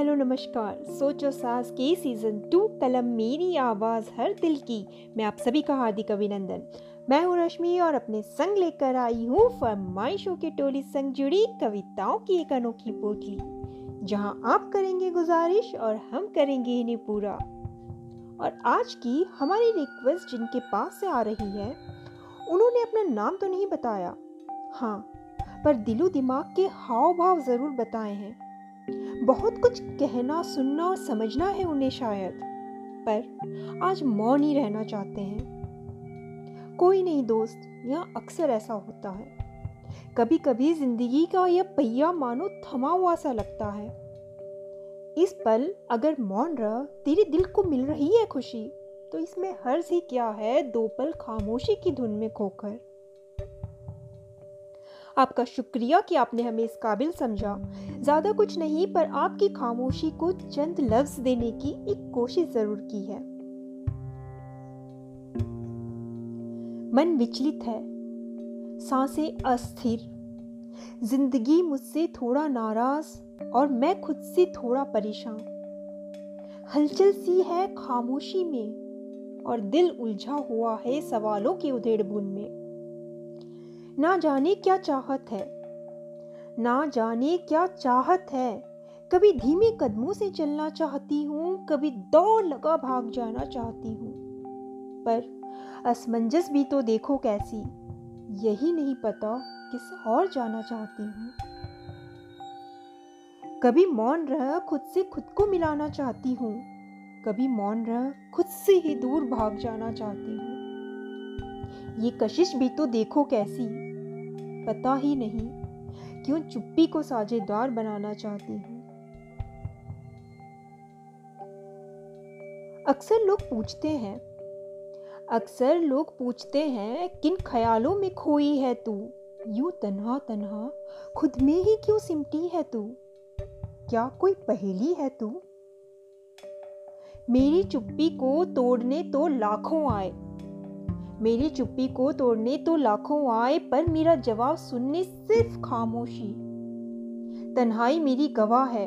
Hello, नमस्कार। सोचो सास के सीज़न टू कलम मेरी आवाज़ हर दिल की। मैं आप सभी का हार्दिक अभिनंदन। मैं हूँ रश्मि और अपने संग लेकर आई हूँ फरमाइशों के टोली संग जुड़ी कविताओं की एक अनोखी पोटली। जहाँ आप करेंगे गुजारिश और हम करेंगे इन्हें पूरा। और आज की हमारी रिक्वेस्ट जिनके पास से आ रही है, उन्होंने अपना नाम तो नहीं बताया। हाँ पर दिलो दिमाग के हाव भाव ज़रूर बताए हैं। बहुत कुछ कहना, सुनना और समझना है उन्हें शायद, पर आज मौन ही रहना चाहते हैं। कोई नहीं दोस्त, यहाँ अक्सर ऐसा होता है। कभी कभी ज़िंदगी का यह पहिया मानो थमा हुआ सा लगता है। इस पल अगर मौन रह, तेरे दिल को मिल रही है खुशी तो इसमें हर्ज ही क्या है दो पल खामोशी की धुन में खोकर? आपका शुक्रिया कि आपने हमें इस काबिल समझा। ज़्यादा कुछ नहीं, पर आपकी खामोशी को चंद लफ्ज देने की एक कोशिश ज़रूर की है। मन विचलित है। साँसें अस्थिर। ज़िंदगी मुझसे थोड़ा नाराज़ और मैं खुद से थोड़ा परेशान। हलचल सी है खामोशी में और दिल उलझा हुआ है सवालों के उधेड़ बुन में। ना जाने क्या चाहत है। ना जाने क्या चाहत है। कभी धीमे कदमों से चलना चाहती हूँ, कभी दौड़ लगा भाग जाना चाहती हूँ। पर असमंजस भी तो देखो कैसी, यही नहीं पता किस और जाना चाहती हूँ। कभी मौन रह खुद से खुद को मिलाना चाहती हूँ, कभी मौन रह खुद से ही दूर भाग जाना चाहती हूँ। ये कशिश भी तो देखो कैसी पता ही नहीं क्यों चुप्पी को साझेदार बनाना चाहती हूँ। अक्सर लोग पूछते हैं, अक्सर लोग पूछते हैं, किन ख्यालों में खोई है तू? यूँ तन्हा तन्हा खुद में ही क्यों सिमटी है तू? क्या कोई पहेली है तू? मेरी चुप्पी को तोड़ने तो लाखों आए मेरी चुप्पी को तोड़ने तो लाखों आए, पर मेरा जवाब सुनने सिर्फ़ खामोशी। तन्हाई मेरी गवाह है।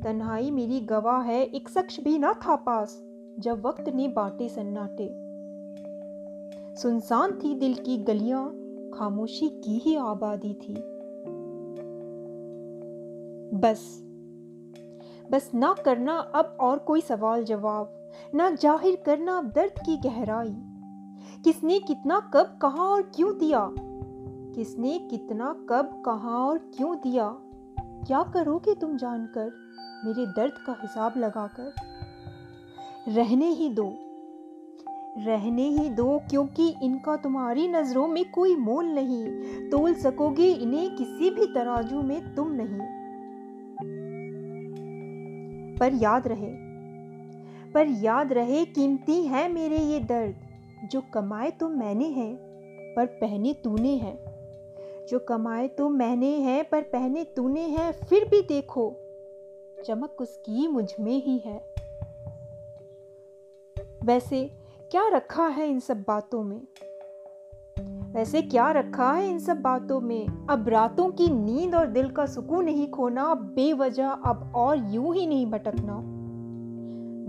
तन्हाई मेरी गवाह है, एक शख्स भी ना था पास, जब वक्त ने बांटे सन्नाटे। सुनसान थी दिल की गलियाँ, खामोशी की ही आबादी थी। बस बस ना करना अब और कोई सवाल जवाब ना ज़ाहिर करना दर्द की गहराई। किसने कितना कब कहा और क्यों दिया? किसने कितना कब कहा और क्यों दिया? क्या करोगे तुम जानकर? मेरे दर्द का हिसाब लगाकर। रहने ही दो। रहने ही दो क्योंकि इनका तुम्हारी नज़रों में कोई मोल नहीं। तोल सकोगे इन्हें किसी भी तराजू में तुम नहीं। पर याद रहे। पर याद रहे, कीमती है मेरे ये दर्द। जो कमाए तो मैंने हैं, पर पहने तूने हैं। जो कमाए तो मैंने हैं, पर पहने तूने हैं, फिर भी देखो, चमक उसकी मुझमें ही है। वैसे क्या रखा है इन सब बातों में? वैसे क्या रखा है इन सब बातों में? अब रातों की नींद और दिल का सुकून नहीं खोना, बेवजह अब और यूँ ही नहीं भटकना।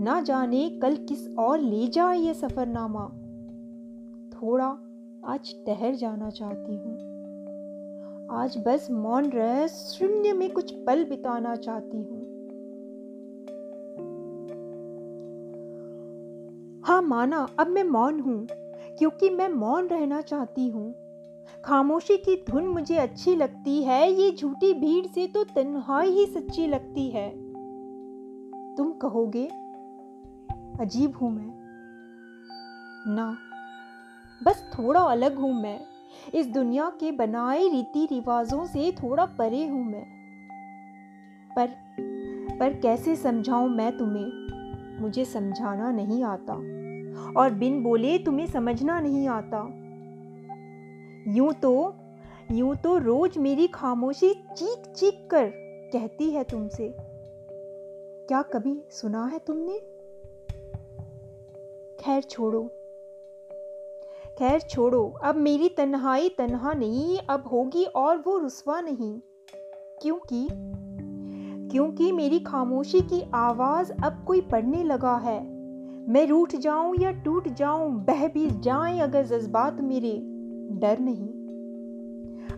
ना जाने कल किस और ले जाए ये सफरनामा। थोड़ा आज ठहर जाना चाहती हूँ। आज बस मौन रह शून्य में कुछ पल बिताना चाहती हूँ। हाँ माना अब मैं मौन हूँ, क्योंकि मैं मौन रहना चाहती हूँ। खामोशी की धुन मुझे अच्छी लगती है, ये झूठी भीड़ से तो तन्हाई ही सच्ची लगती है। तुम कहोगे, अजीब हूँ मैं। ना। बस थोड़ा अलग हूँ मैं। इस दुनिया के बनाए रीति रिवाजों से थोड़ा परे हूँ मैं। पर पर कैसे समझाऊं मैं तुम्हें? मुझे समझाना नहीं आता। और बिन बोले तुम्हें समझना नहीं आता। यूँ तो यूँ तो रोज मेरी खामोशी चीख चीख कर कहती है तुमसे। क्या कभी सुना है तुमने? खैर छोड़ो। खैर छोड़ो, अब मेरी तन्हाई तन्हा नहीं, अब होगी और वो रुसवा नहीं। क्योंकि क्योंकि मेरी खामोशी की आवाज़ अब कोई पढ़ने लगा है। मैं रूठ जाऊँ या टूट जाऊँ, बह भी जाएँ अगर जज्बात मेरे। डर नहीं।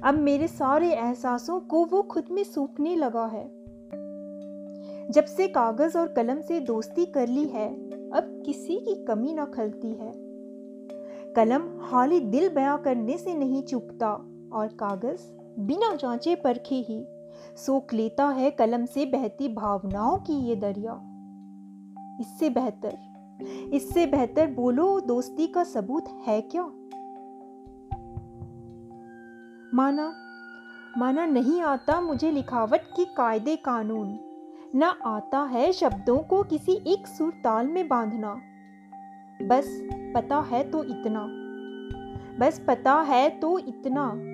अब मेरे सारे एहसासों को वो खुद में सूखने लगा है। जब से कागज़ और कलम से दोस्ती कर ली है, अब किसी की कमी ना खलती है। कलम हाली दिल बयां करने से नहीं चुकता और कागज़ बिना जांचे परखे ही सोख लेता है कलम से बहती भावनाओं की ये दरिया। इससे बेहतर इससे बेहतर बोलो दोस्ती का सबूत है क्या? माना माना नहीं आता मुझे लिखावट की कायदे कानून, ना आता है शब्दों को किसी एक सुर ताल में बांधना। बस पता है तो इतना। बस पता है तो इतना।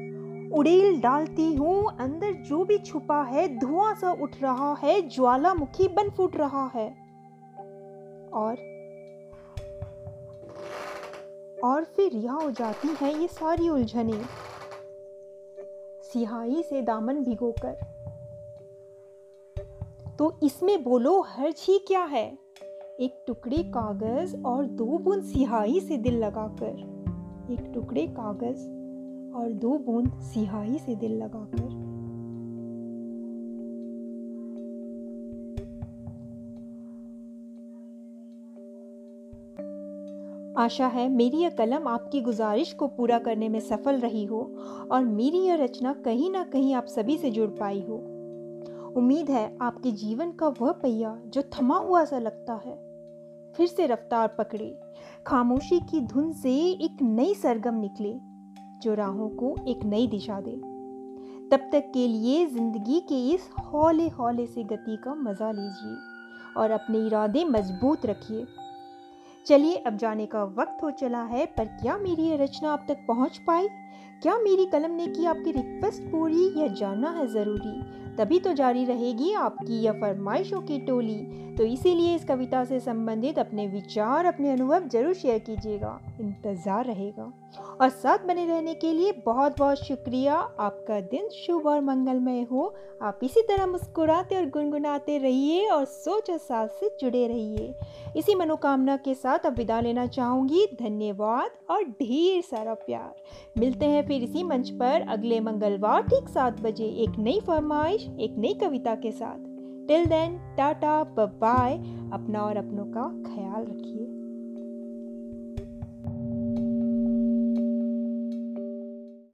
उड़ेल डालती हूँ, अंदर जो भी छुपा है, धुआँ सा उठ रहा है, ज्वालामुखी बन फूट रहा है। और और फिर रिहा हो जाती हैं ये सारी उलझने। सिहाई से दामन भिगोकर। तो इसमें बोलो हर्ज क्या है? एक टुकड़े कागज़ और दो बूंद सिहाई से दिल लगाकर। एक टुकड़े कागज़ और दो बूंद सिहाई से दिल लगाकर। आशा है मेरी यह कलम आपकी गुजारिश को पूरा करने में सफल रही हो और मेरी यह रचना कहीं ना कहीं आप सभी से जुड़ पाई हो। उम्मीद है आपके जीवन का वह पहिया जो थमा हुआ सा लगता है। फिर से रफ्तार पकड़े। खामोशी की धुन से एक नई सरगम निकले, जो राहों को एक नई दिशा दे। तब तक के लिए ज़िंदगी के इस हौले हौले से गति का मज़ा लीजिए और अपने इरादे मज़बूत रखिए। चलिए, अब जाने का वक्त हो चला है, पर क्या मेरी ये रचना आप तक पहुँच पाई? क्या मेरी कलम ने की आपकी रिक्वेस्ट पूरी यह जानना है ज़रूरी? तभी तो जारी रहेगी आपकी यह फरमाइशों की टोली। तो इसीलिए इस कविता से संबंधित अपने विचार, अपने अनुभव ज़रूर शेयर कीजिएगा। इंतज़ार रहेगा। और साथ बने रहने के लिए बहुत बहुत शुक्रिया। आपका दिन शुभ और मंगलमय हो। आप इसी तरह मुस्कुराते और गुनगुनाते रहिए और सोच और साथ से जुड़े रहिए। इसी मनोकामना के साथ अब विदा लेना चाहूँगी। धन्यवाद और ढेर सारा प्यार। मिलते हैं फिर इसी मंच पर अगले मंगलवार ठीक सात बजे एक नई फरमाइश एक नई कविता के साथ। टिल देन टाटा बाय अपना और अपनों का ख्याल रखिए।